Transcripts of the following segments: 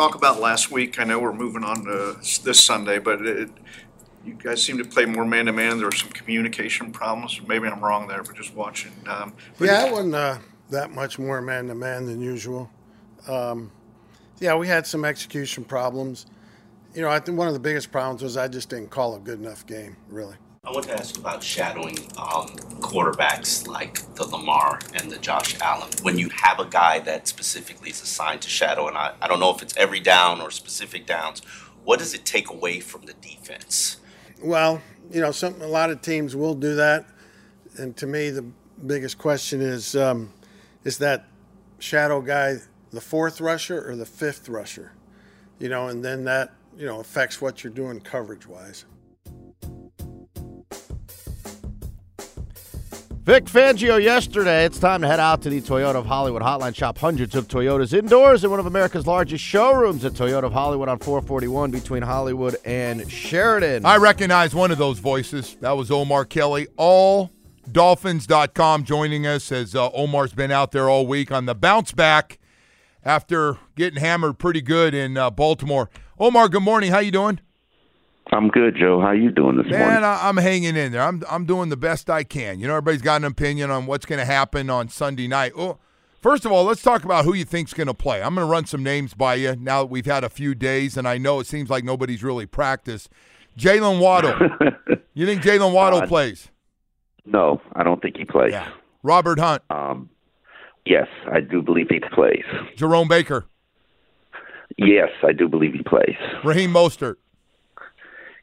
Talk about last week? I know we're moving on to this Sunday, but it, you guys seem to play more man to man. There were some communication problems. Maybe I'm wrong there, but just watching. Um, but Yeah, it wasn't uh, that much more man to man than usual. Um, yeah, we had some execution problems. You know, I think one of the biggest problems was I just didn't call a good enough game, really. I want to ask about shadowing um, quarterbacks like the Lamar and the Josh Allen. When you have a guy that specifically is assigned to shadow, and I, I don't know if it's every down or specific downs, what does it take away from the defense? Well, you know, some a lot of teams will do that, and to me, the biggest question is: um, is that shadow guy the fourth rusher or the fifth rusher? You know, and then that you know affects what you're doing coverage wise. Vic Fangio yesterday. It's time to head out to the Toyota of Hollywood Hotline Shop. Hundreds of Toyotas indoors in one of America's largest showrooms at Toyota of Hollywood on 441 between Hollywood and Sheridan. I recognize one of those voices. That was Omar Kelly. All Dolphins.com joining us as uh, Omar's been out there all week on the bounce back after getting hammered pretty good in uh, Baltimore. Omar, good morning. How you doing? I'm good, Joe. How you doing this Man, morning? I, I'm hanging in there. I'm I'm doing the best I can. You know, everybody's got an opinion on what's going to happen on Sunday night. Well, first of all, let's talk about who you think's going to play. I'm going to run some names by you now that we've had a few days, and I know it seems like nobody's really practiced. Jaylen Waddle. you think Jaylen Waddle Uh, plays? No, I don't think he plays. Robert Hunt. Um, yes, I do believe he plays. Jerome Baker. Yes, I do believe he plays. Raheem Mostert.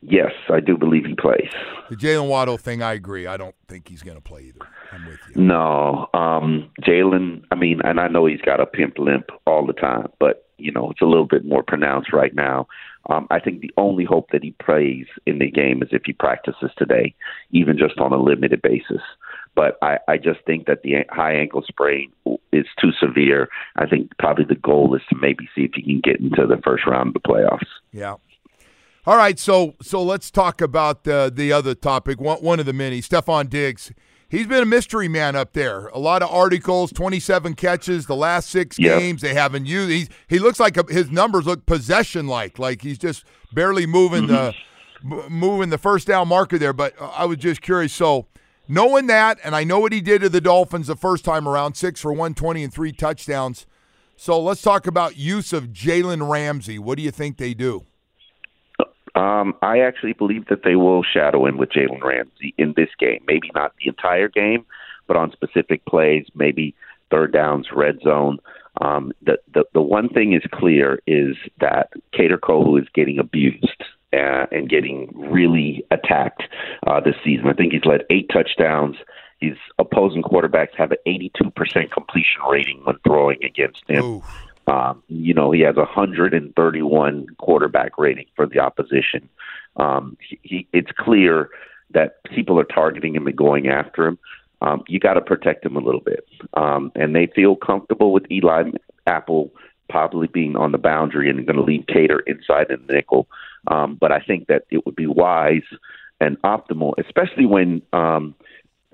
Yes, I do believe he plays. The Jaylen Waddle thing, I agree. I don't think he's going to play either. I'm with you. No, um, Jalen. I mean, and I know he's got a pimp limp all the time, but you know it's a little bit more pronounced right now. Um, I think the only hope that he plays in the game is if he practices today, even just on a limited basis. But I, I just think that the high ankle sprain is too severe. I think probably the goal is to maybe see if he can get into the first round of the playoffs. Yeah. All right, so so let's talk about uh, the other topic. One, one of the many, Stefon Diggs. He's been a mystery man up there. A lot of articles, 27 catches, the last six Yeah. games they haven't used. He's, he looks like a, his numbers look possession like, like he's just barely moving the m- moving the first down marker there. But uh, I was just curious. So knowing that, and I know what he did to the Dolphins the first time around, six for 120 and three touchdowns. So let's talk about use of Jalen Ramsey. What do you think they do? Um, I actually believe that they will shadow in with Jalen Ramsey in this game. Maybe not the entire game, but on specific plays, maybe third downs, red zone. Um, the, the the one thing is clear is that Kader Kohou is getting abused uh, and getting really attacked uh, this season. I think he's led eight touchdowns. His opposing quarterbacks have an 82% completion rating when throwing against him. Um, you know, he has a 131 quarterback rating for the opposition. Um, he, he, it's clear that people are targeting him and going after him. Um, you got to protect him a little bit. Um, and they feel comfortable with Eli Apple probably being on the boundary and going to leave Kader inside in the nickel. Um, but I think that it would be wise and optimal, especially when um,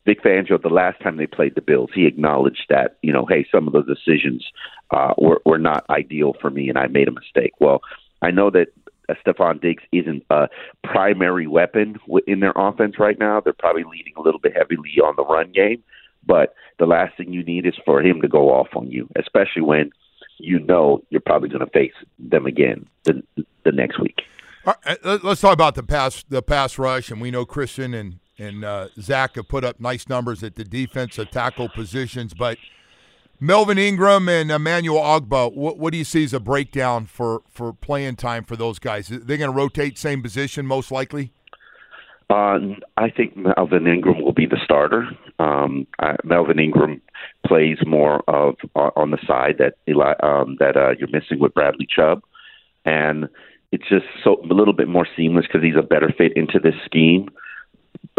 Vic Fangio, the last time they played the Bills, he acknowledged that, you know, hey, some of those decisions uh, were, were not ideal for me and I made a mistake. Well, I know that uh, Stefon Diggs isn't a primary weapon in their offense right now. They're probably leaning a little bit heavily on the run game, but the last thing you need is for him to go off on you, especially when you know you're probably going to face them again the the next week. Right, uh, let's talk about the pass the pass rush, and we know Christian and and uh, Zach have put up nice numbers at the defensive tackle positions, but Melvin Ingram and Emmanuel Ogbah, what, what do you see as a breakdown for, for playing time for those guys? They're going to rotate same position most likely. Uh, I think Melvin Ingram will be the starter. Um, uh, Melvin Ingram plays more of uh, on the side that Eli, um, that uh, you're missing with Bradley Chubb, and it's just so a little bit more seamless because he's a better fit into this scheme.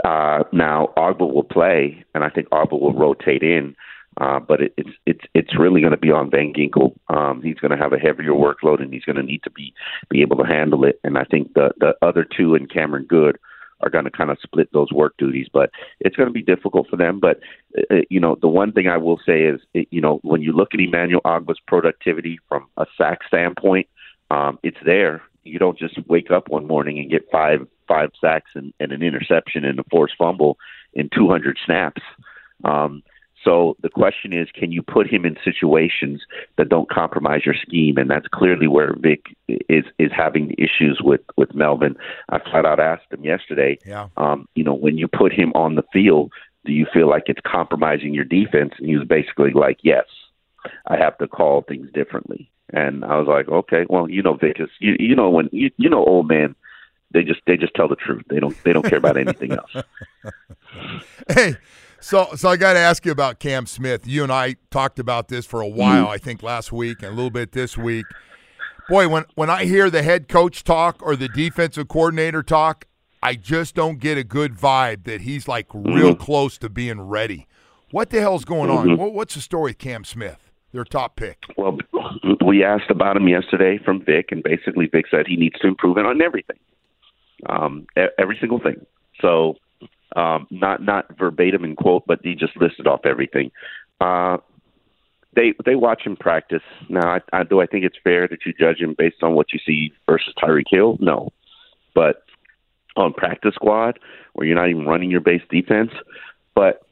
Uh, now Ogbah will play, and I think Ogbah will rotate in. Uh, but it, it's it's it's really going to be on Van Ginkel. Um, he's going to have a heavier workload, and he's going to need to be be able to handle it. And I think the the other two and Cameron Goode are going to kind of split those work duties. But it's going to be difficult for them. But uh, you know, the one thing I will say is, you know, when you look at Emmanuel Ogbah's productivity from a sack standpoint, um, it's there. You don't just wake up one morning and get five five sacks and, and an interception and a forced fumble in 200 snaps. Um, so the question is, can you put him in situations that don't compromise your scheme? And that's clearly where Vic is is having issues with with Melvin. I flat out asked him yesterday. Yeah. Um, you know, when you put him on the field, do you feel like it's compromising your defense? And he was basically like, yes. I have to call things differently. And I was like, okay, well, you know, Vic, you you know when you you know old man they just they just tell the truth. They don't they don't care about anything else. hey, so, so I got to ask you about Cam Smith. You and I talked about this for a while. I think last week and a little bit this week. Boy, when when I hear the head coach talk or the defensive coordinator talk, I just don't get a good vibe that he's like real mm-hmm. close to being ready. What the hell's going mm-hmm. on? What's the story with Cam Smith, their top pick? Well, we asked about him yesterday from Vic, and basically Vic said he needs to improve it on everything, um, every single thing. So um, not not verbatim in quote, but he just listed off everything. Uh, they they watch him practice. Now, I, I, do I think it's fair that you judge him based on what you see versus Tyreek Hill? No, but on practice squad where you're not even running your base defense. But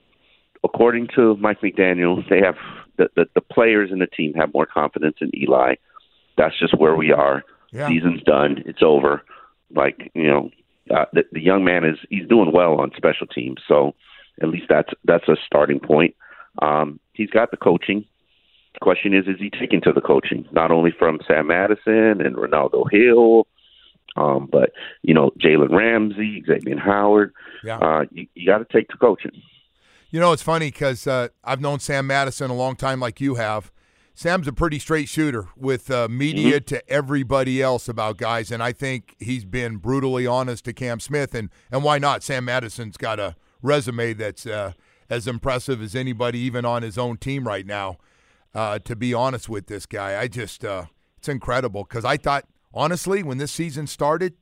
according to Mike McDaniel, they have the, the, the players in the team have more confidence in Eli. That's just where we are. Yeah. Season's done. It's over. Like you know, uh, the, the young man is he's doing well on special teams, so at least that's that's a starting point. Um, he's got the coaching. The question is, is he taking to the coaching not only from Sam Madison and Renaldo Hill, um, but you know Jalen Ramsey, Xavier Howard. Yeah. Uh, you, you got to take to coaching. You know, it's funny because uh, I've known Sam Madison a long time, like you have. Sam's a pretty straight shooter with uh, media mm-hmm. to everybody else about guys, and I think he's been brutally honest to Cam Smith, and and why not? Sam Madison's got a resume that's uh, as impressive as anybody, even on his own team right now. Uh, to be honest with this guy, I just uh, it's incredible because I thought honestly when this season started,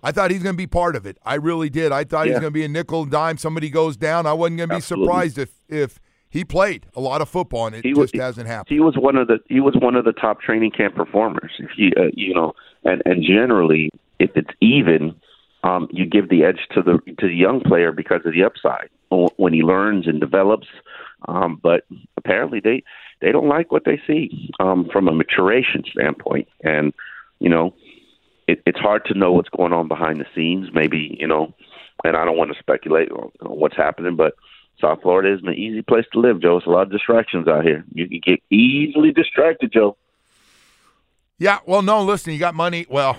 I thought he's going to be part of it. I really did. I thought yeah. he's going to be a nickel and dime. Somebody goes down, I wasn't going to be Absolutely. surprised if if he played a lot of football, and it he just hasn't happened. He was one of the he was one of the top training camp performers. If you uh, you know, and and generally, if it's even, um, you give the edge to the to the young player because of the upside when he learns and develops. Um, but apparently, they they don't like what they see um, from a maturation standpoint, and you know, it, it's hard to know what's going on behind the scenes. Maybe you know, and I don't want to speculate on, on what's happening, but South Florida isn't an easy place to live, Joe. It's a lot of distractions out here. You can get easily distracted, Joe. Yeah, well, no, listen, you got money. Well,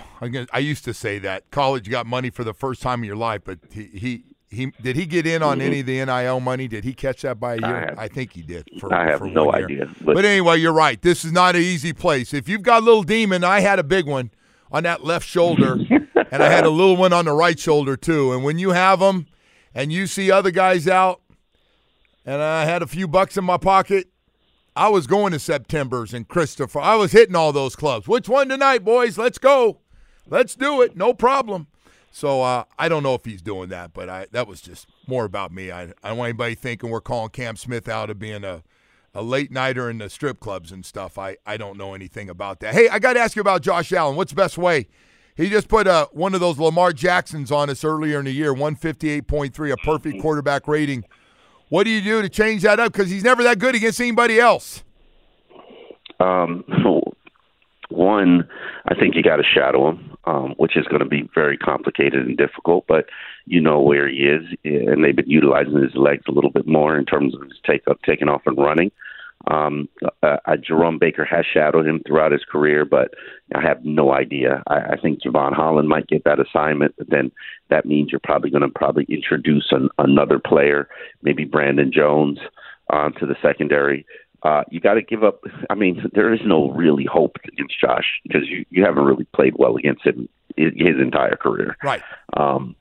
I used to say that college you got money for the first time in your life, but he he, he did he get in on mm-hmm. any of the NIL money? Did he catch that by a year? I, have, I think he did. For, I have no idea. But, but anyway, you're right. This is not an easy place. If you've got a little demon, I had a big one on that left shoulder, and I had a little one on the right shoulder too. And when you have them, and you see other guys out and I had a few bucks in my pocket, I was going to September's and Christopher. I was hitting all those clubs. Which one tonight, boys? Let's go. Let's do it. No problem. So uh, I don't know if he's doing that, but I that was just more about me. I, I don't want anybody thinking we're calling Cam Smith out of being a, a late nighter in the strip clubs and stuff. I, I don't know anything about that. Hey, I got to ask you about Josh Allen. What's the best way? He just put uh, one of those Lamar Jacksons on us earlier in the year, 158.3, a perfect quarterback rating. What do you do to change that up? Because he's never that good against anybody else. Um, one, I think you got to shadow him, um, which is going to be very complicated and difficult. But you know where he is, and they've been utilizing his legs a little bit more in terms of his take up, taking off and running. Um, uh, uh, Jerome Baker has shadowed him throughout his career, but I have no idea. I, I think Jevon Holland might get that assignment, but then that means you're probably going to probably introduce an, another player, maybe Brandon Jones, uh, to the secondary. Uh, you got to give up. I mean, there is no really hope against Josh because you, you haven't really played well against him his, his entire career. Right. Um,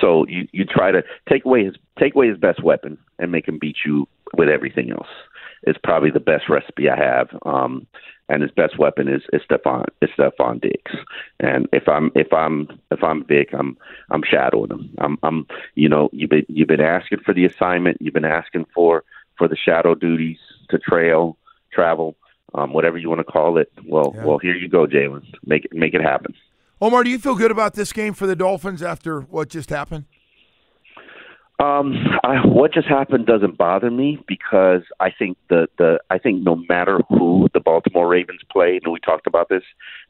so you you try to take away his take away his best weapon and make him beat you with everything else. It's probably the best recipe I have. Um, and his best weapon is is Stefon is Stefon Diggs. And if I'm if I'm if I'm Vic, I'm I'm shadowing him. I'm I'm you know you've been you've been asking for the assignment. You've been asking for for the shadow duties to trail travel, um, whatever you want to call it. Well, Yeah. well, here you go, Jalen. Make it make it happen. Omar, do you feel good about this game for the Dolphins after what just happened? Um, I, what just happened doesn't bother me because I think the the I think no matter who the Baltimore Ravens played, and we talked about this,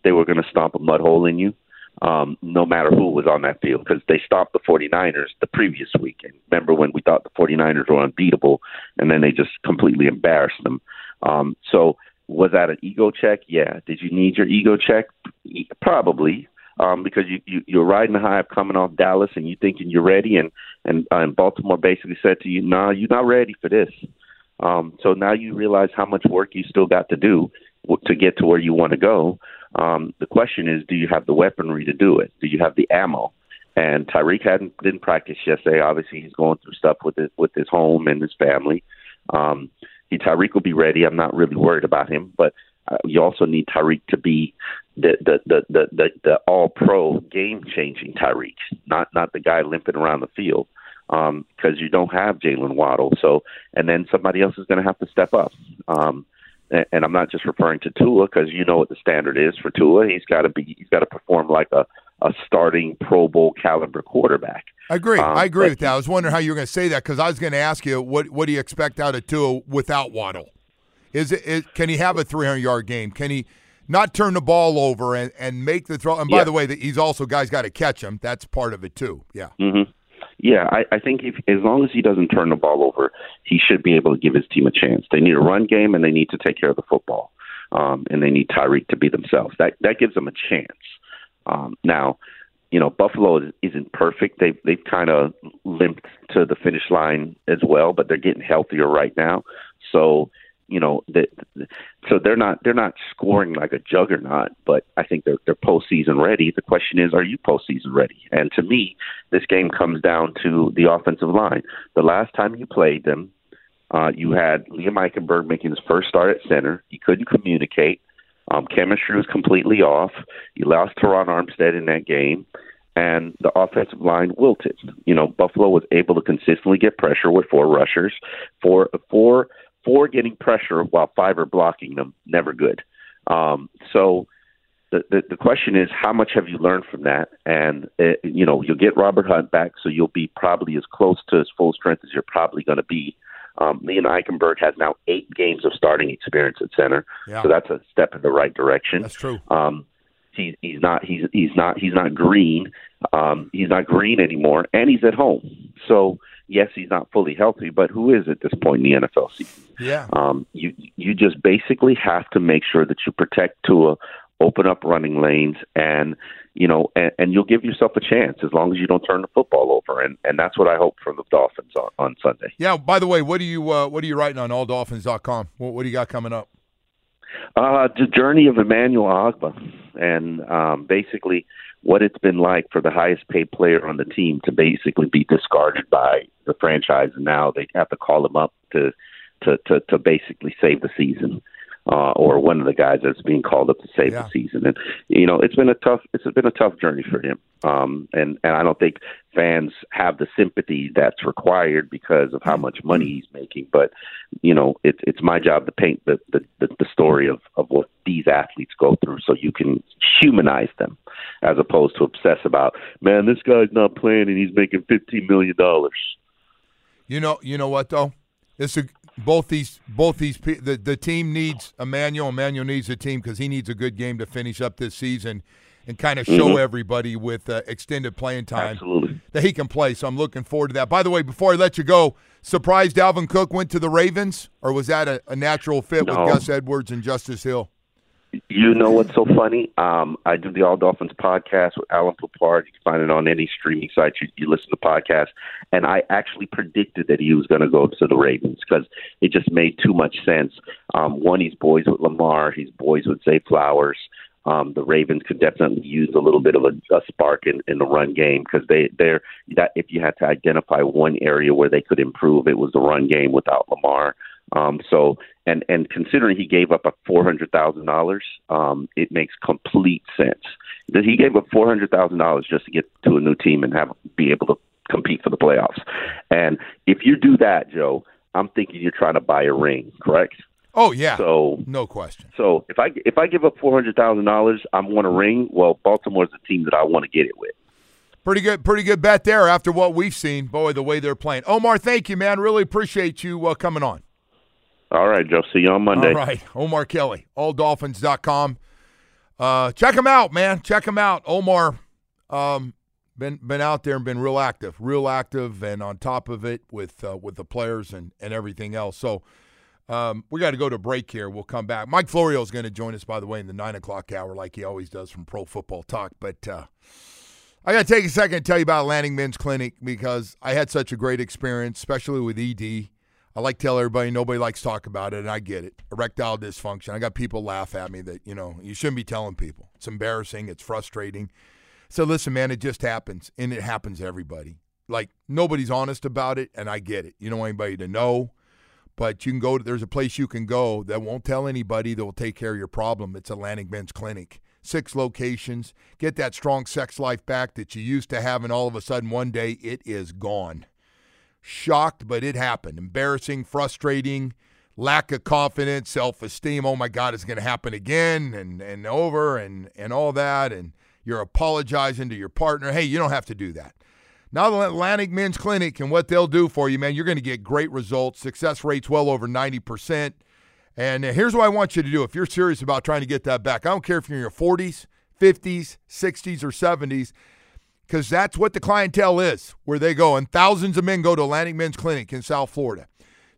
they were going to stomp a mud hole in you. Um, no matter who was on that field, because they stopped the 49ers the previous weekend. Remember when we thought the 49ers were unbeatable, and then they just completely embarrassed them. Um, so was that an ego check? Yeah. Did you need your ego check? Probably, um, because you, you you're riding high coming off Dallas and you thinking you're ready, and and uh, and Baltimore basically said to you, "No, nah, you're not ready for this." Um, so now you realize how much work you still got to do to get to where you want to go. Um, the question is, do you have the weaponry to do it? Do you have the ammo? And Tyreek hadn't didn't practice yesterday. Obviously, he's going through stuff with his, with his home and his family. Um, he Tyreek will be ready. I'm not really worried about him, but uh, you also need Tyreek to be the the the the, the, the all pro game changing Tyreek, not not the guy limping around the field um, because you don't have Jaylen Waddle. So and then somebody else is going to have to step up. Um, and, and I'm not just referring to Tua because you know what the standard is for Tua. He's got to be he's got to perform like a a starting Pro Bowl caliber quarterback. I agree. Um, I agree but- with that. I was wondering how you were going to say that because I was going to ask you what what do you expect out of Tua without Waddle? Is it is, can he have a 300 yard game? Can he not turn the ball over and, and make the throw? And by Yeah. the way, that he's also guys got to catch him. That's part of it too. Yeah. hmm Yeah, I, I think if as long as he doesn't turn the ball over, he should be able to give his team a chance. They need a run game and they need to take care of the football, um, and they need Tyreek to be themselves. That that gives them a chance. Um, now, you know, Buffalo is, isn't perfect. They they've kind of limped to the finish line as well, but they're getting healthier right now. So you know, the, so they're not they're not scoring like a juggernaut, but I think they're they're postseason ready. The question is, are you postseason ready? And to me, this game comes down to the offensive line. The last time you played them, uh, you had Liam Eichenberg making his first start at center. He couldn't communicate. Um, chemistry was completely off. You lost Terron Armstead in that game, and the offensive line wilted. You know, Buffalo was able to consistently get pressure with four rushers, four four four getting pressure while five are blocking them. Never good. Um, so the, the the question is, how much have you learned from that? And uh, you know, you'll get Robert Hunt back, so you'll be probably as close to his full strength as you're probably going to be. Um, Liam Eichenberg has now eight games of starting experience at center, Yeah. so that's a step in the right direction. That's true. Um, he, he's not he's he's not he's not green. Um, he's not green anymore, and he's at home. So yes, he's not fully healthy, but who is at this point in the NFL season? Yeah. Um, you you just basically have to make sure that you protect Tua, open up running lanes, and you know, and, and you'll give yourself a chance as long as you don't turn the football over, and and that's what I hope from the Dolphins on, on Sunday. Yeah. By the way, what do you uh, what are you writing on alldolphins.com? What, what do you got coming up? Uh, the journey of Emmanuel Ogbah, and um, basically what it's been like for the highest paid player on the team to basically be discarded by the franchise, and now they have to call him up to to to, to basically save the season. Uh, or one of the guys that's being called up to save Yeah. the season, and you know it's been a tough it's been a tough journey for him. Um, and and I don't think fans have the sympathy that's required because of how much money he's making. But you know, it's it's my job to paint the the, the, the story of, of what these athletes go through, so you can humanize them, as opposed to obsess about, man, this guy's not playing and he's making fifteen million dollars. You know, you know what though? This is both these both these the the team needs Emmanuel. Emmanuel needs the team because he needs a good game to finish up this season and kind of show Mhm. everybody with uh, extended playing time Absolutely. that he can play. So I'm looking forward to that. By the way, before I let you go, surprised Dalvin Cook went to the Ravens, or was that a, a natural fit No. with Gus Edwards and Justice Hill? You know what's so funny? Um, I do the All Dolphins podcast with Alain Poupart. You can find it on any streaming site you, you listen to podcasts. And I actually predicted that he was going to go to the Ravens because it just made too much sense. Um, one, he's boys with Lamar. He's boys with Zay Flowers. Um, the Ravens could definitely use a little bit of a, a spark in, in the run game because they they're that if you had to identify one area where they could improve, it was the run game without Lamar. Um, so and and considering he gave up a four hundred thousand dollars, um, it makes complete sense that he gave up four hundred thousand dollars just to get to a new team and have be able to compete for the playoffs. And if you do that, Joe, I'm thinking you're trying to buy a ring, correct? Oh yeah, So no question. so if I if I give up four hundred thousand dollars, I want a ring. Well, Baltimore's the team that I want to get it with. Pretty good, pretty good bet there after what we've seen. Boy, the way they're playing. Omar, thank you, man. Really appreciate you uh, coming on. All right, Joe. See you on Monday. All right, Omar Kelly, alldolphins.com. Uh, check him out, man. Check him out. Omar, um, been been out there and been real active, real active, and on top of it with uh, with the players and and everything else. So. Um, we got to go to break here. We'll come back. Mike Florio is going to join us, by the way, in the nine o'clock hour, like he always does from Pro Football Talk. But uh, I got to take a second to tell you about Atlantic Men's Clinic because I had such a great experience, especially with ED. I like to tell everybody nobody likes to talk about it, and I get it. Erectile dysfunction. I got people laugh at me that, you know, you shouldn't be telling people. It's embarrassing. It's frustrating. So listen, man, it just happens, and it happens to everybody. Like nobody's honest about it, and I get it. You don't want anybody to know, but you can go. To, there's a place you can go that won't tell anybody. That will take care of your problem. It's Atlantic Men's Clinic. Six locations. Get that strong sex life back that you used to have, and all of a sudden one day it is gone. Shocked, but it happened. Embarrassing, frustrating, lack of confidence, self esteem. Oh my God, it's going to happen again and, and over and, and all that. And you're apologizing to your partner. Hey, you don't have to do that. Now, the Atlantic Men's Clinic and what they'll do for you, man, you're going to get great results. Success rates well over 90%. And here's what I want you to do if you're serious about trying to get that back. I don't care if you're in your 40s, 50s, 60s, or 70s, because that's what the clientele is, where they go. And thousands of men go to Atlantic Men's Clinic in South Florida.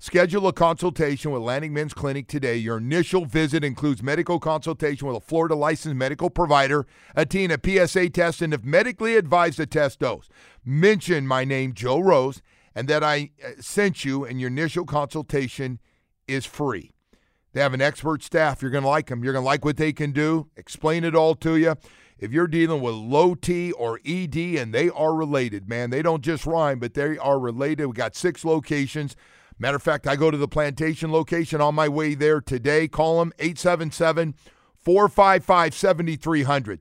Schedule a consultation with Atlantic Men's Clinic today. Your initial visit includes medical consultation with a Florida licensed medical provider, a T and a PSA test, and if medically advised, a test dose. Mention my name, Joe Rose, and that I uh, sent you, and your initial consultation is free. They have an expert staff. You're going to like them. You're going to like what they can do. Explain it all to you. If you're dealing with low T or ED, and they are related, man, they don't just rhyme, but they are related. We got six locations. Matter of fact, I go to the plantation location on my way there today. Call them 877 455 7300.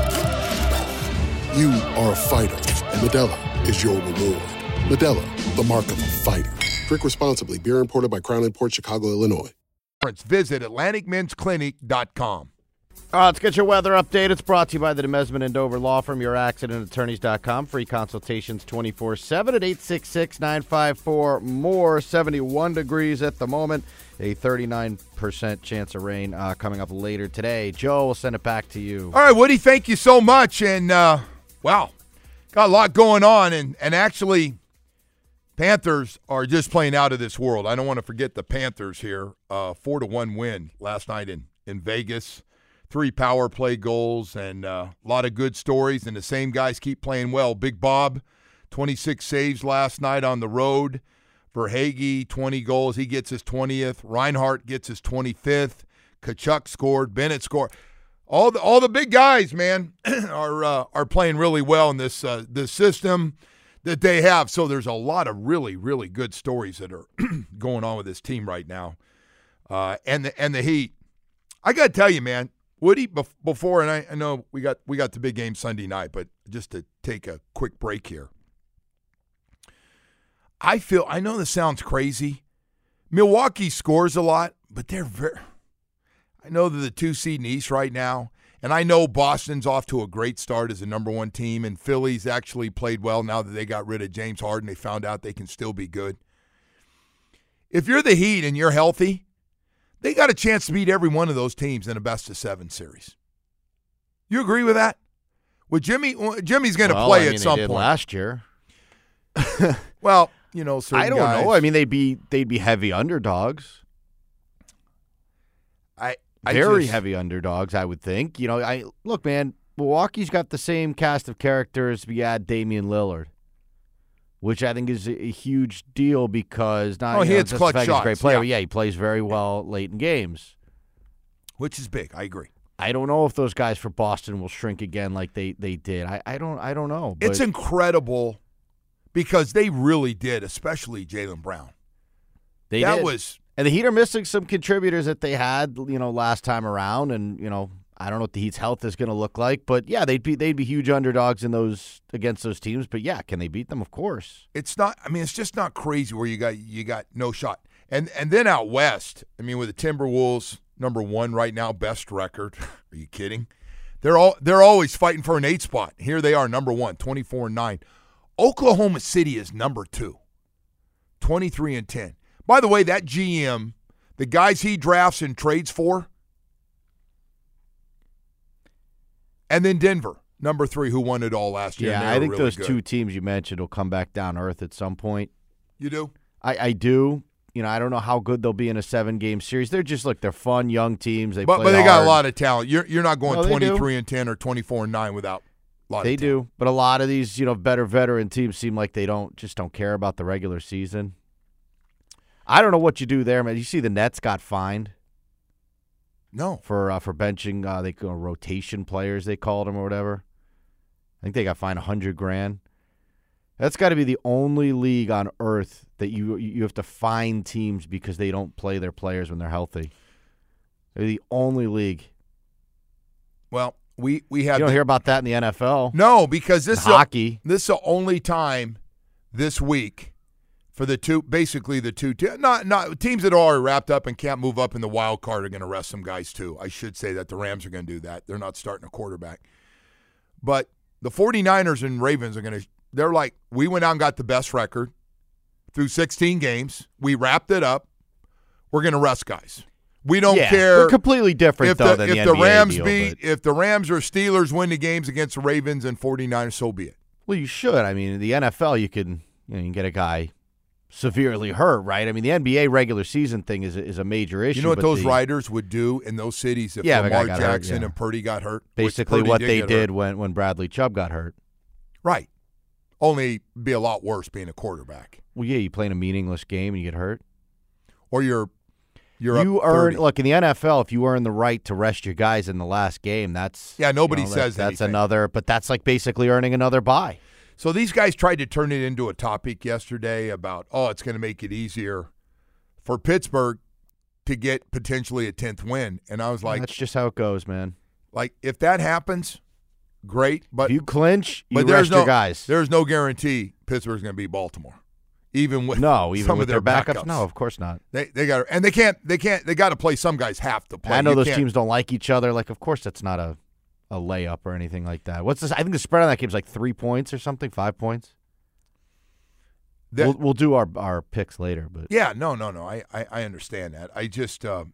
You are a fighter, and Modelo is your reward. Modelo, the mark of a fighter. Drink responsibly. Beer imported by Crown Port Chicago, Illinois. Visit AtlanticMen'sClinic.com. All right, let's get your weather update. It's brought to you by the Demesmin and Dover Law Firm, your accidentattorneys.com. Free consultations 24 7 at 866 954 more. 71 degrees at the moment. A 39% chance of rain uh, coming up later today. Joe, we'll send it back to you. All right, Woody, thank you so much. And, uh, wow, got a lot going on. And, and actually, Panthers are just playing out of this world. I don't want to forget the Panthers here. Uh, four to one win last night in, in Vegas three power play goals and uh, a lot of good stories. And the same guys keep playing well. Big Bob, 26 saves last night on the road. Verhaeghe, 20 goals. He gets his 20th. Reinhart gets his 25th. Tkachuk scored. Bennett scored. All the all the big guys, man, are uh, are playing really well in this uh, this system that they have. So there's a lot of really really good stories that are going on with this team right now, uh, and the and the Heat. I got to tell you, man, Woody, before, and I, I, know we got we got the big game Sunday night, but just to take a quick break here, I feel I know this sounds crazy. Milwaukee scores a lot, but they're very. I know they're the two seed in the East right now, and I know Boston's off to a great start as a number one team, and Philly's actually played well now that they got rid of James Harden. They found out they can still be good. If you're the Heat and you're healthy, they got a chance to beat every one of those teams in a best of seven series. You agree with that? Well, Jimmy, uh, Jimmy's going to well, play I mean, at some point. Last year. well, you know, I don't guys, know. I mean, they'd be they'd be heavy underdogs. I very just, heavy underdogs. I would think. You know, I look, man. Milwaukee's got the same cast of characters. We add Damian Lillard which I think is a huge deal because not oh, he hits clutch shots. He's a great player. Yeah. yeah, he plays very well late in games, which is big. I agree. I don't know if those guys for Boston will shrink again like they, they did. I, I don't I don't know. It's incredible because they really did, especially Jaylen Brown. They that did. was and the Heat are missing some contributors that they had, you know, last time around, and you know I don't know what the Heat's health is going to look like, but yeah, they'd be they'd be huge underdogs in those against those teams. But yeah, can they beat them? Of course. It's not. I mean, it's just not crazy where you got you got no shot. And and then out west, I mean, with the Timberwolves number one right now, best record. Are you kidding? They're all they're always fighting for an eight spot. Here they are, number one, 24 and nine. Oklahoma City is number two, 23 and 10. By the way, that GM, the guys he drafts and trades for, And then Denver, number three, who won it all last year. Yeah, I think really those good. two teams you mentioned will come back down earth at some point. You do? I, I do. You know, I don't know how good they'll be in a seven game series. They're just like they're fun young teams. They but play but they hard. got a lot of talent. You're you're not going No, they twenty do. and ten or twenty four and nine without a lot They do, but a lot of these, you know, better veteran teams seem like they don't just don't care about the regular season. I don't know what you do there, man. You see, the Nets got fined No. for uh, for benching uh, they call rotation players they called them or whatever. I think they got fined a hundred grand. That's got to be the only league on earth that you you have to fine teams because they don't play their players when they're healthy. They're the only league. Well, we we You don't the- hear about that in the NFL. No, because this is hockey. this is the only time this week for the two, basically the two, te- not not teams that are already wrapped up and can't move up in the wild card are going to rest some guys too. I should say that the Rams are going to do that. They're not starting a quarterback, but the 49ers and Ravens are going to. They're like we went out and got the best record through 16 games. We wrapped it up. We're going to rest guys. We don't Yeah, care. they're completely different, if though, the, than if the the Rams deal, beat, but- if the Rams or Steelers win the games against the Ravens and 49ers, so be it. Well, you should. I mean, in the NFL, you can you, know, you can get a guy severely hurt, right? I mean, the NBA regular season thing is a, is a major issue. You know what those the- riders would do in those cities if Yeah, if a guy Lamar got hurt, Jackson yeah. and Purdy got hurt? Basically, what did they did hurt. when when Bradley Chubb got hurt. Right. Only be a lot worse being a quarterback. Well, yeah, you play in a meaningless game and you get hurt. Or you're you're you earn 30. look in the NFL if you earn the right to rest your guys in the last game. That's Yeah, nobody you know, says that, that's another, but that's like basically earning another bye. So these guys tried to turn it into a topic yesterday about oh, it's going to make it easier for Pittsburgh to get potentially a tenth win, and I was like, that's just how it goes, man. like if that happens, great. But If you clinch, you but there's no your guys. There's no guarantee Pittsburgh's going to beat Baltimore. even with No, even some with of their, backups. backups. No, of course not. They they got and they can't they can't they got to play. Some guys have to play. I know You those can't- teams don't like each other. Like, of course, that's not a, a layup or anything like that. What's this? I think the spread on that game is like three points or something, five points. That- we'll, we'll do our our picks later, but Yeah, no, no, no. I, I, I understand that. I just, uh,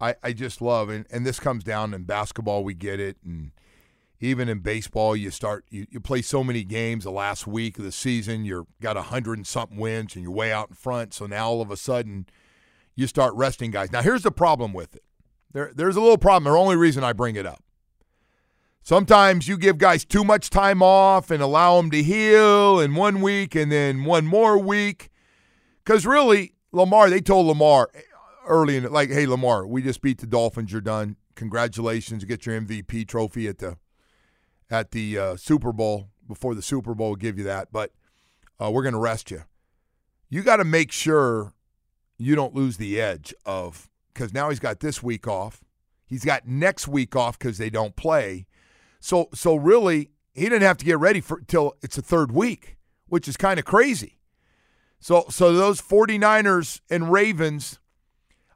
I, I just love, and, and this comes down in basketball. We get it, and even in baseball, you start, you, you play so many games the last week of the season. You're got a hundred and something wins, and you're way out in front. So now all of a sudden, you start resting guys. Now here's the problem with it. There, there's a little problem. The only reason I bring it up. Sometimes you give guys too much time off and allow them to heal in one week and then one more week. Because really, Lamar, they told Lamar early in it, like, hey, Lamar, we just beat the Dolphins. You're done. Congratulations. You get your MVP trophy at the at the uh, Super Bowl. Before the Super Bowl, we'll give you that. But uh, we're going to rest you. You got to make sure you don't lose the edge of because now he's got this week off. He's got next week off because they don't play. So so really, he didn't have to get ready for till it's the third week, which is kind of crazy. So so those 49ers and Ravens,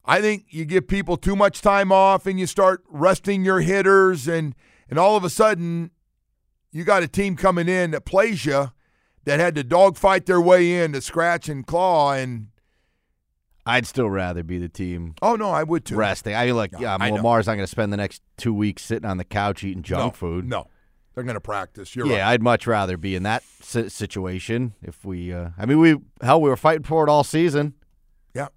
I think you give people too much time off and you start resting your hitters and and all of a sudden you got a team coming in that plays you that had to dogfight their way in to scratch and claw and I'd still rather be the team oh no, I would too. resting. I mean, like, yeah, I know. Lamar's not going to spend the next two weeks sitting on the couch eating junk no, food. No, they're going to practice. You're yeah, right. I'd much rather be in that si- situation. If we, uh, I mean, we hell, we were fighting for it all season. Yeah.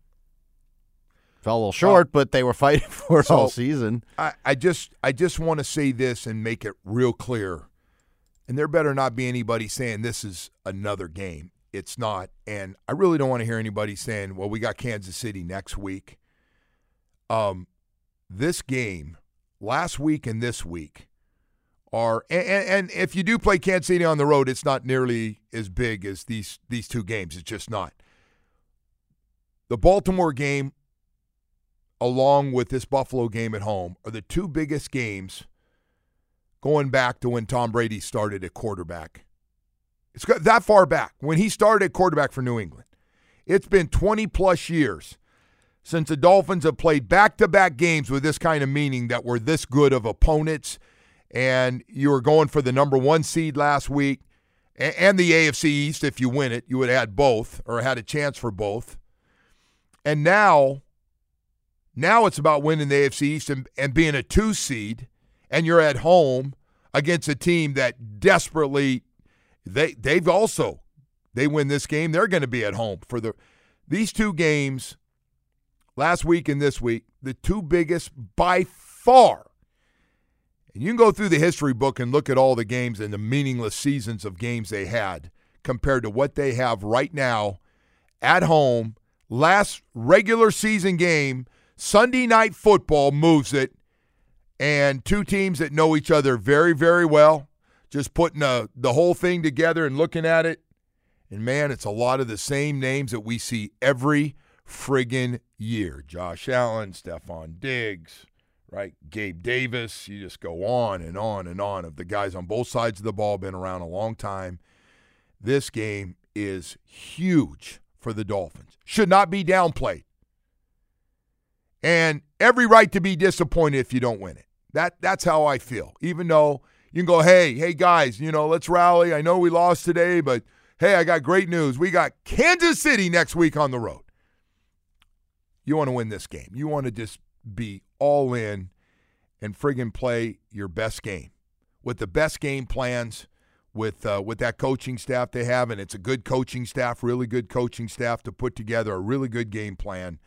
Fell a little short, but they were fighting for it So- all season. I, I just I just want to say this and make it real clear. And there better not be anybody saying this is another game. It's not. And I really don't want to hear anybody saying, well, we got Kansas City next week. Um, this game, last week and this week, are and, and, if you do play Kansas City on the road, it's not nearly as big as these these two games. It's just not. The Baltimore game along with this Buffalo game at home are the two biggest games going back to when Tom Brady started at quarterback. It's got that far back when he started at quarterback for New England. It's been 20 plus years since the Dolphins have played back to back games with this kind of meaning that were this good of opponents. And you were going for the number one seed last week and the AFC East. If you win it, you would have had both or had a chance for both. And now now it's about winning the AFC East and, and being a two seed, and you're at home against a team that desperately they they've also they win this game, they're going to be at home for the these two games last week and this week, the two biggest by far. And you can go through the history book and look at all the games and the meaningless seasons of games they had compared to what they have right now at home. Last regular season game Sunday night football moves it, and two teams that know each other very, very well, just putting uh the whole thing together and looking at it. And man, it's a lot of the same names that we see every friggin' year. Josh Allen, Stefon Diggs, right? Gabe Davis. You just go on and on and on of the guys on both sides of the ball, been around a long time. This game is huge for the Dolphins. Should not be downplayed and every right to be disappointed if you don't win it. That that's how I feel. Even though you can go, hey, hey guys, you know, let's rally. I know we lost today, but hey, I got great news. We got Kansas City next week on the road. You want to win this game. You want to just be all in and friggin' play your best game with the best game plans with uh, with that coaching staff they have, and it's a good coaching staff, really good coaching staff to put together a really good game plan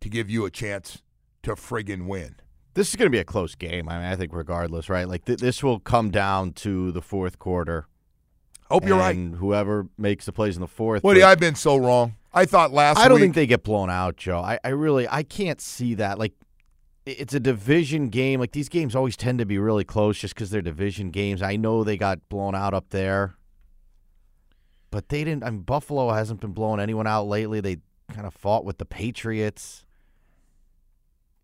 to give you a chance to friggin' win. This is going to be a close game. I mean, I think regardless, right? Like th- this will come down to the fourth quarter. Hope you're right. Whoever makes the plays in the fourth. Woody, I've been so wrong. I thought last I don't week. think they get blown out, Joe. I, I really I can't see that. Like it's a division game. Like these games always tend to be really close just because they're division games. I know they got blown out up there, but they didn't. I mean, Buffalo hasn't been blowing anyone out lately. They kind of fought with the Patriots.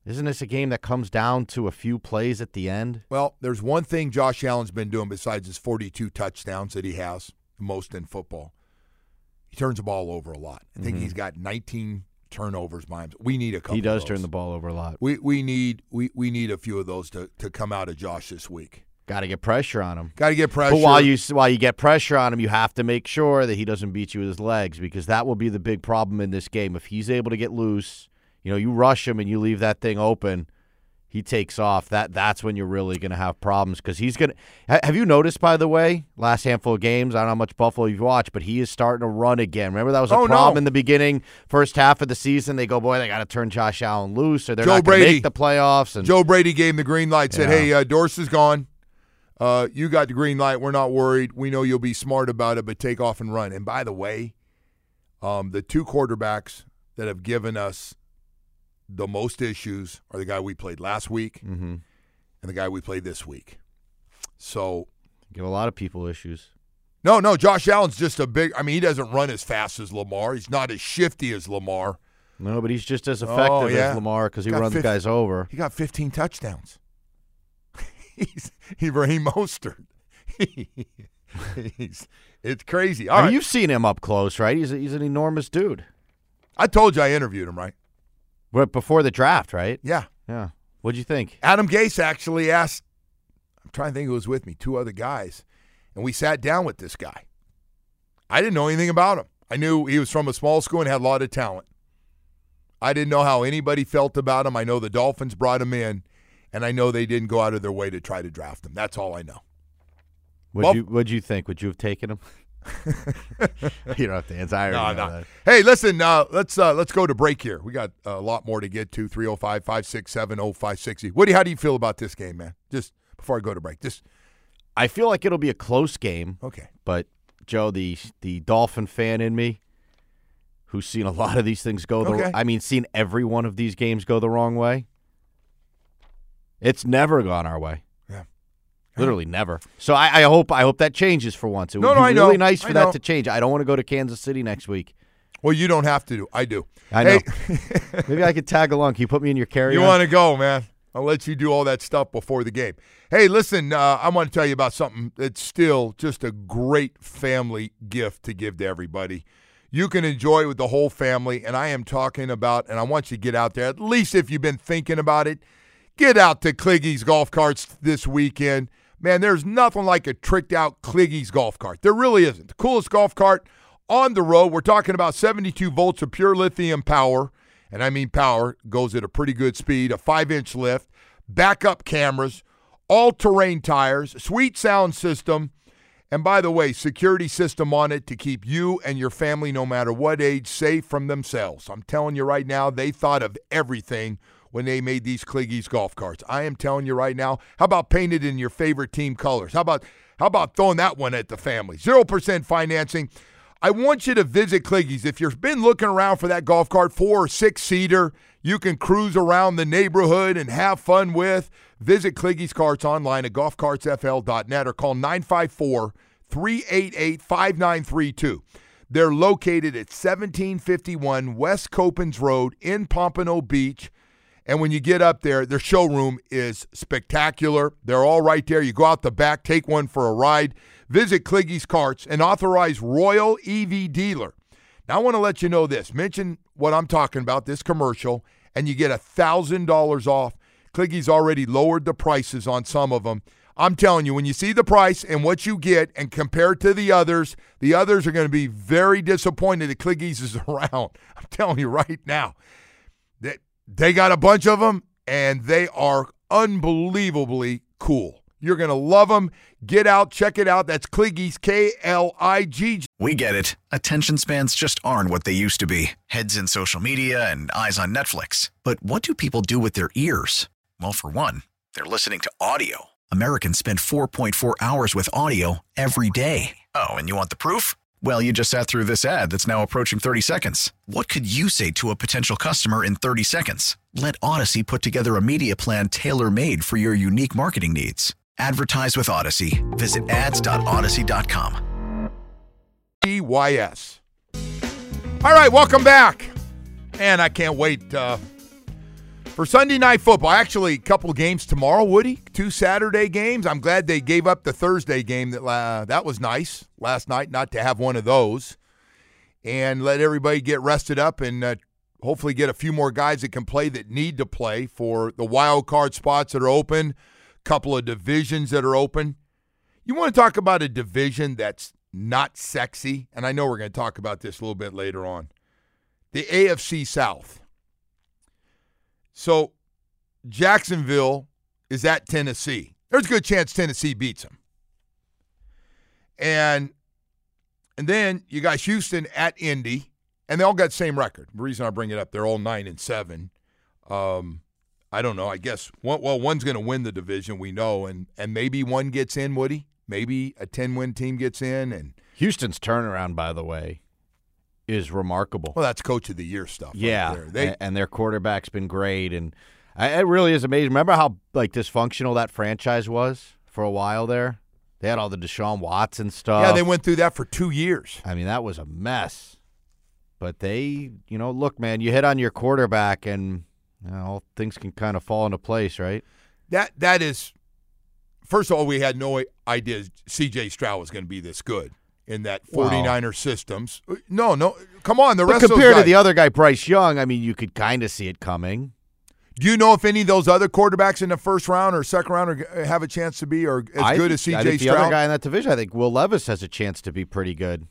Isn't this a game that comes down to a few plays at the end? Well, there's one thing Josh Allen's been doing besides his 42 touchdowns that he has, most in football. He turns the ball over a lot. I think Mhm. he's got 19 turnovers by him. We need a couple. He does turn the ball over a lot. We we need we we need a few of those to to come out of Josh this week. Got to get pressure on him. Got to get pressure. But while you while you get pressure on him, you have to make sure that he doesn't beat you with his legs because that will be the big problem in this game. If he's able to get loose, you know, you rush him and you leave that thing open, he takes off. That that's when you're really going to have problems because he's going to. Have you noticed, by the way, last handful of games? I don't know how much Buffalo you've watched, but he is starting to run again. Remember that was a Oh, no. problem in the beginning, first half of the season. They go, boy, they got to turn Josh Allen loose, or they're Joe not going to make the playoffs. And Joe Brady gave him the green light. Said, Yeah. "Hey, uh, Dorsey's gone. Uh, you got the green light. We're not worried. We know you'll be smart about it, but take off and run." And by the way, um, the two quarterbacks that have given us the most issues are the guy we played last week Mhm. and the guy we played this week. So give a lot of people issues. no, no, Josh Allen's just a big. I mean, he doesn't run as fast as Lamar. He's not as shifty as Lamar. No, but he's just as effective Oh, yeah. as Lamar because he Got runs fif- guys over. He got 15 touchdowns. he's he's Raheem Mostert. he's, it's crazy. All I mean, right. you've seen him up close, right? He's a, he's an enormous dude. I told you I interviewed him, right? But before the draft, right? Yeah. Yeah. What'd you think? Adam Gase actually asked. I'm trying to think who was with me. Two other guys, and we sat down with this guy. I didn't know anything about him. I knew he was from a small school and had a lot of talent. I didn't know how anybody felt about him. I know the Dolphins brought him in, and I know they didn't go out of their way to try to draft him. That's all I know. What'd Well- you What'd you think? Would you have taken him? you don't have to answer. I No, no. Hey, listen, uh, let's uh, let's go to break here. We got a lot more to get to. 305 567 0560. Woody, how do you feel about this game, man? Just before I go to break. Just I feel like it'll be a close game. Okay. But Joe, the the Dolphin fan in me, who's seen a lot of these things go the Okay. I mean, seen every one of these games go the wrong way. It's never gone our way. Literally never. So I, I hope I hope that changes for once. It No, would no, be I know. really nice I for know. that to change. I don't want to go to Kansas City next week. Well, you don't have to do. I do. I know. Hey, Maybe I could tag along. Can you put me in your carry? you want to go, man? I'll let you do all that stuff before the game. Hey, listen, uh, I want to tell you about something that's still just a great family gift to give to everybody. You can enjoy it with the whole family, and I am talking about, and I want you to get out there, at least if you've been thinking about it, get out to Kliggy's Golf Carts this weekend. Man, there's nothing like a tricked out Kliggy's golf cart. There really isn't. The coolest golf cart on the road. We're talking about 72 volts of pure lithium power, and I mean power, goes at a pretty good speed, a five inch lift, backup cameras, all terrain tires, sweet sound system, and by the way, security system on it to keep you and your family, no matter what age, safe from themselves. I'm telling you right now, they thought of everything when they made these Kliggy's golf carts. I am telling you right now. How about painted in your favorite team colors? How about how about throwing that one at the family? Zero percent financing. I want you to visit Kliggy's. If you've been looking around for that golf cart, four or six seater, you can cruise around the neighborhood and have fun with. Visit Kliggy's Carts online at golfcartsfl.net or call 954 388 5932. They're located at 1751 West Copans Road in Pompano Beach. And when you get up there, their showroom is spectacular. They're all right there. You go out the back, take one for a ride. Visit Kliggy's Carts, an authorized Royal EV dealer. Now, I want to let you know this. Mention what I'm talking about, this commercial, and you get $1,000 off. Kliggy's already lowered the prices on some of them. I'm telling you, when you see the price and what you get and compare it to the others, the others are going to be very disappointed that Kliggy's is around. I'm telling you right now. They got a bunch of them and they are unbelievably cool. You're going to love them. Get out, check it out. That's Kliggy's K L I G G. We get it. Attention spans just aren't what they used to be heads in social media and eyes on Netflix. But what do people do with their ears? Well, for one, they're listening to audio. Americans spend 4.4 hours with audio every day. Oh, and you want the proof? Well, you just sat through this ad that's now approaching 30 seconds. What could you say to a potential customer in 30 seconds? Let Audacy put together a media plan tailor made for your unique marketing needs. Advertise with Audacy. Visit ads.audacy.com. TYS. All right, welcome back. And I can't wait uh, for Sunday night football. Actually, a couple games tomorrow, Woody. Two Saturday games. I'm glad they gave up the Thursday game. That uh, that was nice last night, not to have one of those. and let everybody get rested up and uh, hopefully get a few more guys that can play that need to play for the wild card spots that are open, couple of divisions that are open. You want to talk about a division that's not sexy, and I know we're going to talk about this a little bit later on. The AFC South. So Jacksonville is at Tennessee. There's a good chance Tennessee beats them. And and then you got Houston at Indy, and they all got the same record. The reason I bring it up, they're all nine and seven. Um, I don't know. I guess one, well, one's going to win the division. We know, and and maybe one gets in. Woody, maybe a ten win team gets in, and Houston's turnaround, by the way, is remarkable. well, that's coach of the year stuff. right yeah, there. They, and their quarterback's been great, and I, it really is amazing. Remember how like dysfunctional that franchise was for a while there? They had all the Deshaun Watson stuff. yeah, they went through that for two years. I mean, that was a mess. But they, you know, look, man, you hit on your quarterback, and you know, things can kind of fall into place, right? That that is. First of all, we had no idea C.J. Stroud was going to be this good in that 49er systems. Uh, no, no, come on. The But rest of compared to the other guy, Bryce Young, I mean, you could kind of see it coming. Do you know if any of those other quarterbacks in the first round or second round are, uh, have a chance to be or as I good think- as C.J. I think the other guy in that division, I think Will Levis has a chance to be pretty good.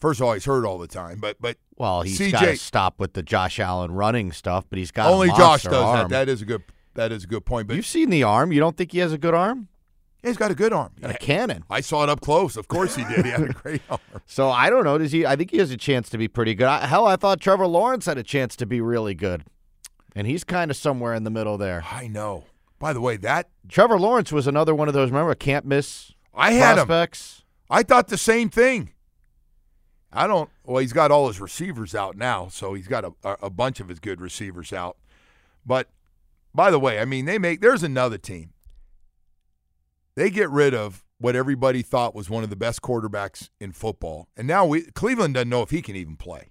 First of all, he's hurt all the time, but but Well, he's got to stop with the Josh Allen running stuff, but he's got a only Josh does arm. that. That is a good that is a good point. But You've seen the arm. You don't think he has a good arm? He's got a good arm. Got a cannon. I saw it up close. Of course he did. He had a great arm. So I don't know. Does he? I think he has a chance to be pretty good. I, hell, I thought Trevor Lawrence had a chance to be really good, and he's kind of somewhere in the middle there. I know. By the way, that Trevor Lawrence was another one of those. Remember, can't miss. I had him. I thought the same thing. I don't. Well, he's got all his receivers out now, so he's got a, a bunch of his good receivers out. But by the way, I mean they make. There's another team. They get rid of what everybody thought was one of the best quarterbacks in football, and now we Cleveland doesn't know if he can even play.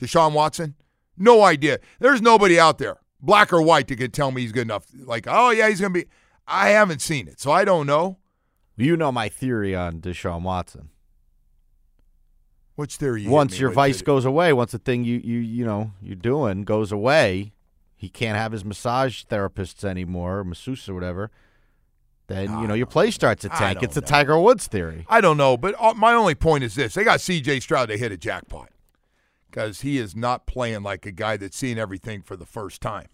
Deshaun Watson, no idea. There's nobody out there, black or white, that can tell me he's good enough. Like, oh yeah, he's gonna be. I haven't seen it, so I don't know. You know my theory on Deshaun Watson. Which theory? you once your vice goes away, once the thing you you you know you're doing goes away, he can't have his massage therapists anymore, masseuse or whatever. Then you know your play starts to tank. It's know. Tiger Woods theory. I don't know, but uh, my only point is this: they got C.J. Stroud to hit a jackpot because he is not playing like a guy that's seeing everything for the first time.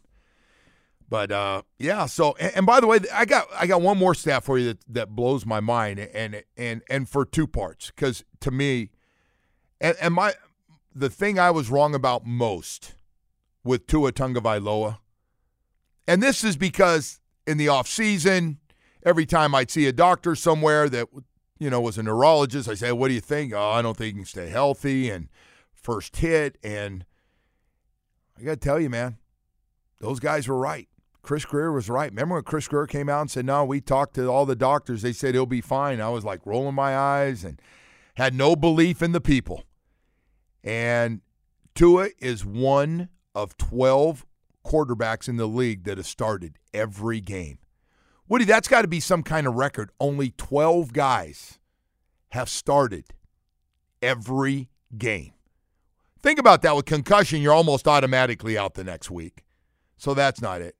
But uh, yeah, so and, and by the way, I got I got one more stat for you that, that blows my mind, and and and for two parts because to me, and, and my the thing I was wrong about most with Tua Tagovailoa, and this is because in the off season, every time I'd see a doctor somewhere that you know was a neurologist, I say, "What do you think?" Oh, I don't think he can stay healthy, and first hit, and I got to tell you, man, those guys were right. Chris Grier was right. Remember when Chris Grier came out and said, "No, we talked to all the doctors. They said he'll be fine." I was like rolling my eyes and had no belief in the people. And Tua is one of 12 quarterbacks in the league that have started every game. Woody, that's got to be some kind of record. Only 12 guys have started every game. Think about that with concussion, you're almost automatically out the next week. So that's not it.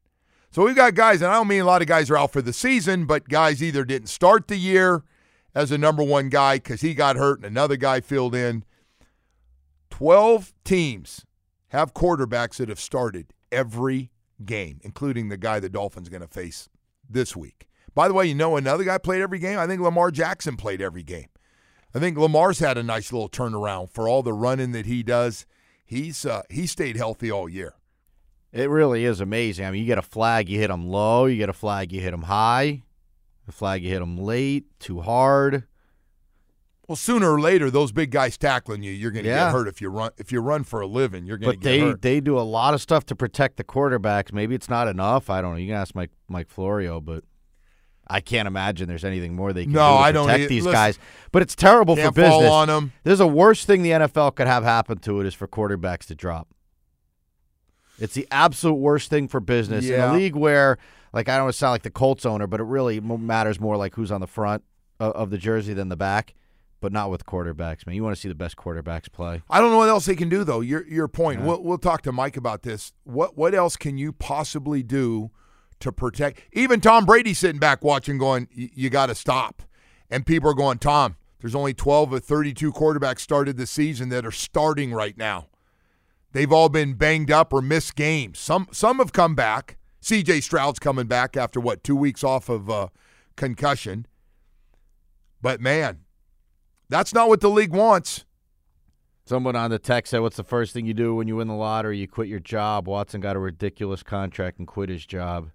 So we've got guys, and I don't mean a lot of guys are out for the season, but guys either didn't start the year as a number one guy because he got hurt and another guy filled in. 12 teams have quarterbacks that have started every game, including the guy the Dolphins going to face this week. By the way, you know another guy played every game? I think Lamar Jackson played every game. I think Lamar's had a nice little turnaround for all the running that he does. He's uh, he stayed healthy all year. It really is amazing. I mean, you get a flag, you hit them low. You get a flag, you hit them high. A flag, you hit them late, too hard. Well, sooner or later, those big guys tackling you, you're going to Yeah. get hurt if you run. If you run for a living, you're going to But get they hurt. they do a lot of stuff to protect the quarterbacks. Maybe it's not enough. I don't know. You can ask Mike Mike Florio, but I can't imagine there's anything more they can No, do to I don't protect e- these listen, guys. But it's terrible for business. fall on 'em. There's a worse thing the NFL could have happen to it is for quarterbacks to drop. It's the absolute worst thing for business in a league where, like, I don't want to sound like the Colts owner, but it really matters more like who's on the front of, of the jersey than the back. But not with quarterbacks, man. You want to see the best quarterbacks play. I don't know what else they can do though. Your your point. Yeah. We'll we'll talk to Mike about this. What what else can you possibly do to protect? Even Tom Brady sitting back watching, going, "Y- "You got to stop." And people are going, "Tom, there's only 12 or 32 quarterbacks started this season that are starting right now. They've all been banged up or missed games. Some some have come back. C.J. Stroud's coming back after what two weeks off of uh, concussion. But man, that's not what the league wants. Someone on the text said, "What's the first thing you do when you win the lottery? You quit your job." Watson got a ridiculous contract and quit his job.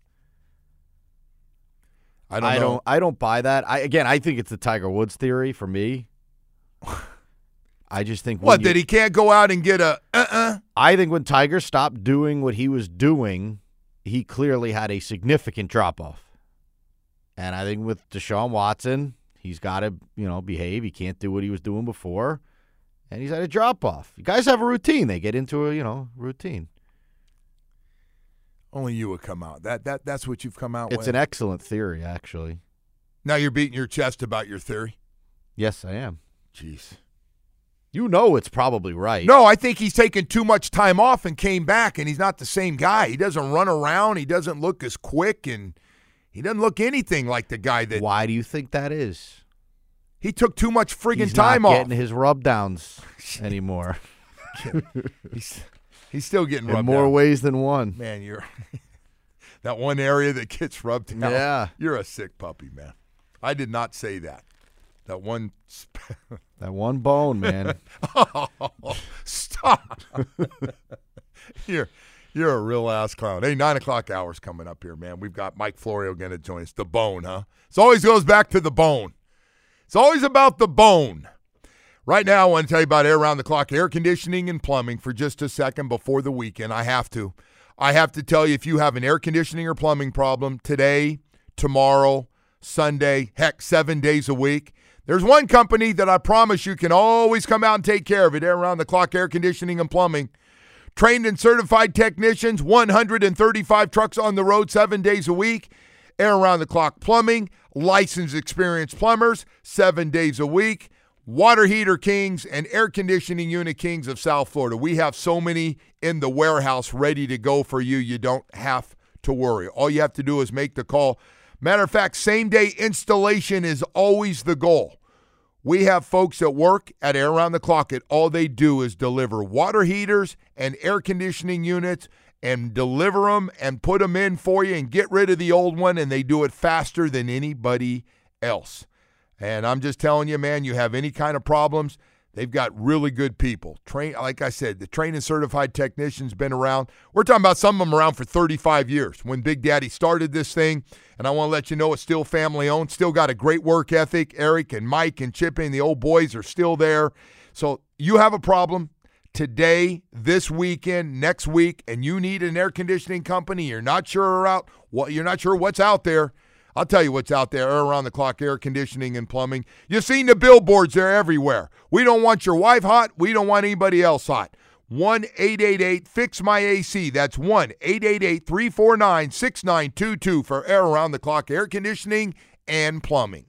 I don't I know. don't. I don't buy that. I again, I think it's the Tiger Woods theory for me. I just think What you- that he can't go out and get a uh uh I think when Tiger stopped doing what he was doing, he clearly had a significant drop off. And I think with Deshaun Watson, he's got to you know behave. He can't do what he was doing before, and he's had a drop off. You guys have a routine. They get into a you know routine. Only you would come out. That that that's what you've come out with. It's with. an excellent theory, actually. now you're beating your chest about your theory. Yes, I am. Jeez. You know it's probably right. No, I think he's taken too much time off and came back, and he's not the same guy. He doesn't run around. He doesn't look as quick, and he doesn't look anything like the guy that. Why do you think that is? He took too much friggin' He's time not off. getting his rub downs anymore. he's, he's still getting In rubbed more down. ways than one. Man, you're that one area that gets rubbed down. Yeah. You're a sick puppy, man. I did not say that. That one. Sp- That one bone, man. oh, stop. you're you're a real ass clown. Hey, nine o'clock hours coming up here, man. We've got Mike Florio going to join us. The bone, huh? It always goes back to the bone. It's always about the bone. Right now, I want to tell you about air around the clock air conditioning and plumbing for just a second before the weekend. I have to. I have to tell you if you have an air conditioning or plumbing problem today, tomorrow, Sunday, heck, seven days a week, there's one company that I promise you can always come out and take care of it. Air around the clock air conditioning and plumbing. Trained and certified technicians, 135 trucks on the road seven days a week. Air around the clock plumbing, licensed experienced plumbers, seven days a week. Water heater kings and air conditioning unit kings of South Florida. We have so many in the warehouse ready to go for you. You don't have to worry. All you have to do is make the call. Matter of fact, same day installation is always the goal. We have folks that work at Air Around the Clock, and all they do is deliver water heaters and air conditioning units and deliver them and put them in for you and get rid of the old one, and they do it faster than anybody else. And I'm just telling you, man, you have any kind of problems, they've got really good people. Train, like I said, the trained and certified technicians been around. We're talking about some of them around for 35 years when Big Daddy started this thing. And I want to let you know it's still family owned, still got a great work ethic. Eric and Mike and Chip and the old boys are still there. So you have a problem today, this weekend, next week, and you need an air conditioning company. You're not sure out what you're not sure what's out there. I'll tell you what's out there air around the clock air conditioning and plumbing. You've seen the billboards, they're everywhere. We don't want your wife hot. We don't want anybody else hot. 1 888 Fix My AC. That's 1 888 349 6922 for air around the clock air conditioning and plumbing.